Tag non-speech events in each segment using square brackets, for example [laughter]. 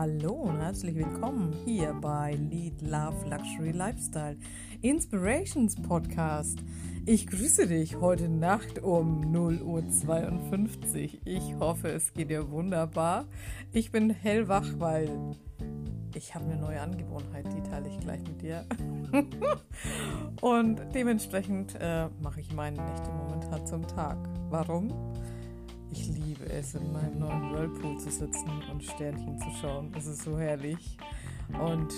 Hallo und herzlich willkommen hier bei Lead Love Luxury Lifestyle Inspirations Podcast. Ich grüße dich heute Nacht um 0.52 Uhr. Ich hoffe, es geht dir wunderbar. Ich bin hellwach, weil ich habe eine neue Angewohnheit, die teile ich gleich mit dir. [laughs] und dementsprechend äh, mache ich meine Nächte momentan zum Tag. Warum? Ich liebe es, in meinem neuen Whirlpool zu sitzen und Sternchen zu schauen. Es ist so herrlich. Und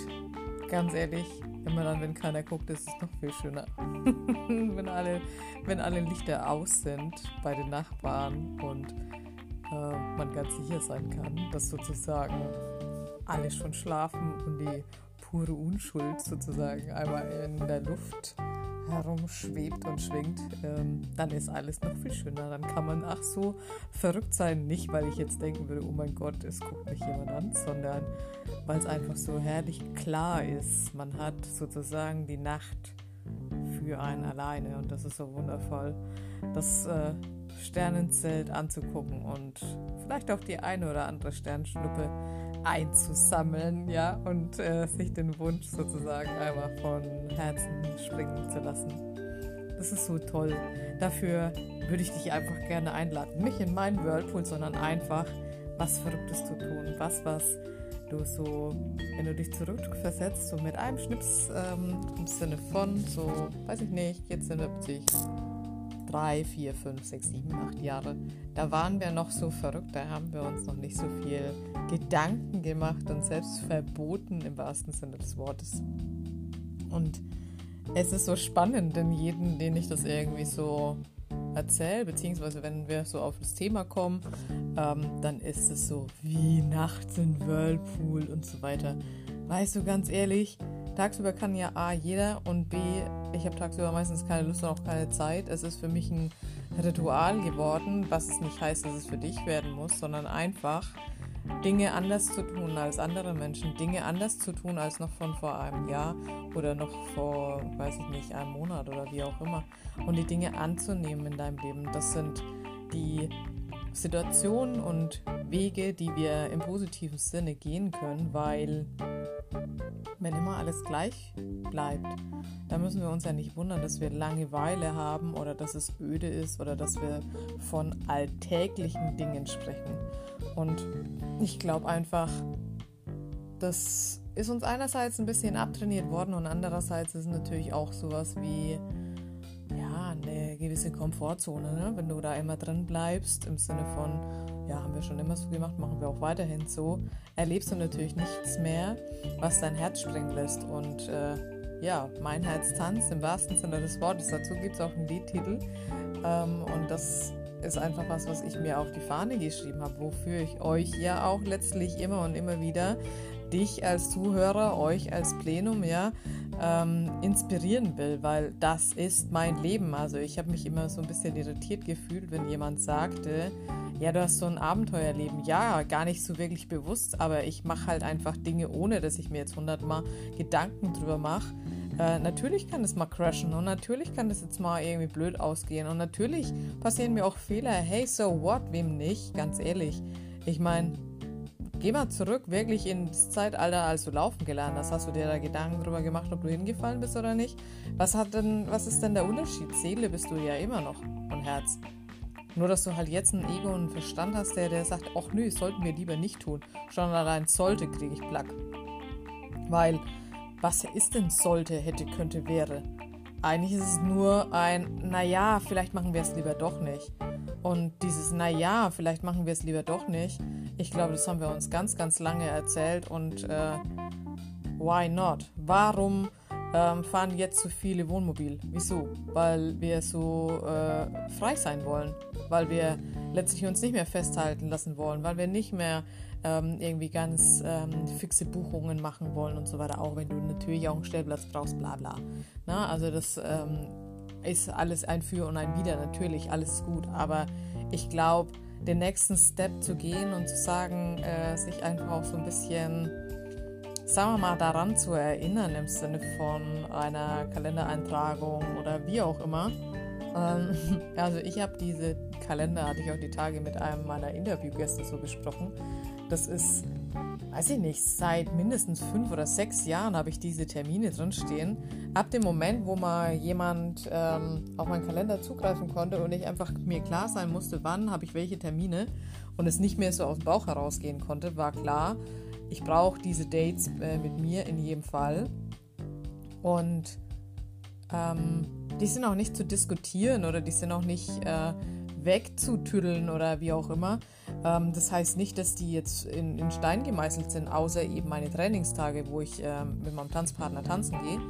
ganz ehrlich, immer dann, wenn keiner guckt, ist es noch viel schöner. [laughs] wenn, alle, wenn alle Lichter aus sind bei den Nachbarn und äh, man ganz sicher sein kann, dass sozusagen alle schon schlafen und die pure Unschuld sozusagen einmal in der Luft herumschwebt und schwingt, ähm, dann ist alles noch viel schöner. Dann kann man ach so verrückt sein, nicht weil ich jetzt denken würde, oh mein Gott, es guckt mich jemand an, sondern weil es einfach so herrlich klar ist. Man hat sozusagen die Nacht für einen alleine und das ist so wundervoll, das äh, Sternenzelt anzugucken und vielleicht auch die eine oder andere Sternschnuppe einzusammeln, ja, und äh, sich den Wunsch sozusagen einmal von Herzen springen zu lassen. Das ist so toll. Dafür würde ich dich einfach gerne einladen. Nicht in meinen Whirlpool, sondern einfach was Verrücktes zu tun. Was, was du so, wenn du dich zurückversetzt, so mit einem Schnips ähm, im Sinne von, so, weiß ich nicht, jetzt sind 70, drei, vier, fünf, sechs, sieben, acht Jahre, da waren wir noch so verrückt, da haben wir uns noch nicht so viel Gedanken gemacht und selbst verboten im wahrsten Sinne des Wortes. Und es ist so spannend, denn jeden, den ich das irgendwie so erzähle, beziehungsweise wenn wir so auf das Thema kommen, ähm, dann ist es so wie nachts in Whirlpool und so weiter. Weißt du, ganz ehrlich, tagsüber kann ja A jeder und B, ich habe tagsüber meistens keine Lust und auch keine Zeit. Es ist für mich ein Ritual geworden, was es nicht heißt, dass es für dich werden muss, sondern einfach Dinge anders zu tun als andere Menschen, Dinge anders zu tun als noch von vor einem Jahr oder noch vor, weiß ich nicht, einem Monat oder wie auch immer. Und die Dinge anzunehmen in deinem Leben, das sind die Situationen und Wege, die wir im positiven Sinne gehen können, weil wenn immer alles gleich bleibt, dann müssen wir uns ja nicht wundern, dass wir Langeweile haben oder dass es öde ist oder dass wir von alltäglichen Dingen sprechen. Und ich glaube einfach, das ist uns einerseits ein bisschen abtrainiert worden und andererseits ist natürlich auch sowas wie ja, eine gewisse Komfortzone, ne? wenn du da immer drin bleibst, im Sinne von, ja, haben wir schon immer so gemacht, machen wir auch weiterhin so, erlebst du natürlich nichts mehr, was dein Herz springen lässt. Und äh, ja, mein Herz tanzt im wahrsten Sinne des Wortes. Dazu gibt es auch einen Liedtitel. Ähm, und das ist einfach was, was ich mir auf die Fahne geschrieben habe, wofür ich euch ja auch letztlich immer und immer wieder, dich als Zuhörer, euch als Plenum, ja, ähm, inspirieren will, weil das ist mein Leben. Also ich habe mich immer so ein bisschen irritiert gefühlt, wenn jemand sagte, ja, du hast so ein Abenteuerleben. Ja, gar nicht so wirklich bewusst, aber ich mache halt einfach Dinge, ohne dass ich mir jetzt hundertmal Gedanken drüber mache. Äh, natürlich kann es mal crashen und natürlich kann es jetzt mal irgendwie blöd ausgehen und natürlich passieren mir auch Fehler. Hey, so what? Wem nicht? Ganz ehrlich. Ich meine, geh mal zurück wirklich ins Zeitalter, als du laufen gelernt hast. Hast du dir da Gedanken drüber gemacht, ob du hingefallen bist oder nicht? Was hat denn, was ist denn der Unterschied? Seele bist du ja immer noch und Herz. Nur, dass du halt jetzt ein Ego und einen Verstand hast, der, der sagt, ach nö, sollten wir lieber nicht tun. Schon allein sollte, kriege ich Plack. Weil, was ist denn sollte, hätte, könnte, wäre? Eigentlich ist es nur ein, naja, vielleicht machen wir es lieber doch nicht. Und dieses, naja, vielleicht machen wir es lieber doch nicht, ich glaube, das haben wir uns ganz, ganz lange erzählt. Und äh, why not? Warum ähm, fahren jetzt so viele Wohnmobil. Wieso? Weil wir so äh, frei sein wollen, weil wir letztlich uns nicht mehr festhalten lassen wollen, weil wir nicht mehr ähm, irgendwie ganz ähm, fixe Buchungen machen wollen und so weiter, auch wenn du natürlich auch einen Stellplatz brauchst, bla bla. Na, also das ähm, ist alles ein Für und ein Wider, natürlich, alles gut, aber ich glaube, den nächsten Step zu gehen und zu sagen, äh, sich einfach auch so ein bisschen sagen wir mal, daran zu erinnern im Sinne von einer Kalendereintragung oder wie auch immer. Ähm, [laughs] also ich habe diese Kalender, hatte ich auch die Tage mit einem meiner Interviewgäste so besprochen, das ist, weiß ich nicht, seit mindestens fünf oder sechs Jahren habe ich diese Termine drinstehen. Ab dem Moment, wo mal jemand ähm, auf meinen Kalender zugreifen konnte und ich einfach mir klar sein musste, wann habe ich welche Termine und es nicht mehr so aus dem Bauch herausgehen konnte, war klar, ich brauche diese Dates äh, mit mir in jedem Fall. Und ähm, die sind auch nicht zu diskutieren oder die sind auch nicht äh, wegzutüddeln oder wie auch immer. Ähm, das heißt nicht, dass die jetzt in, in, Stein gemeißelt sind, außer eben meine Trainingstage, wo ich ähm, mit meinem Tanzpartner tanzen gehe.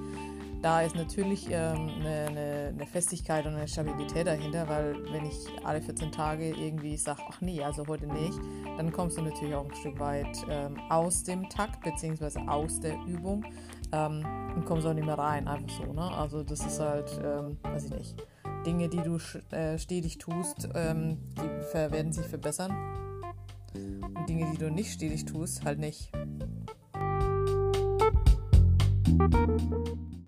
Da ist natürlich ähm, eine, eine, eine, Festigkeit und eine Stabilität dahinter, weil wenn ich alle 14 Tage irgendwie sage, ach nee, also heute nicht, dann kommst du natürlich auch ein Stück weit ähm, aus dem Takt bzw. aus der Übung ähm, und kommst auch nicht mehr rein, einfach so. Ne? Also das ist halt, ähm, weiß ich nicht, Dinge, die du äh, stetig tust, ähm, die werden sich verbessern und Dinge, die du nicht stetig tust, halt nicht.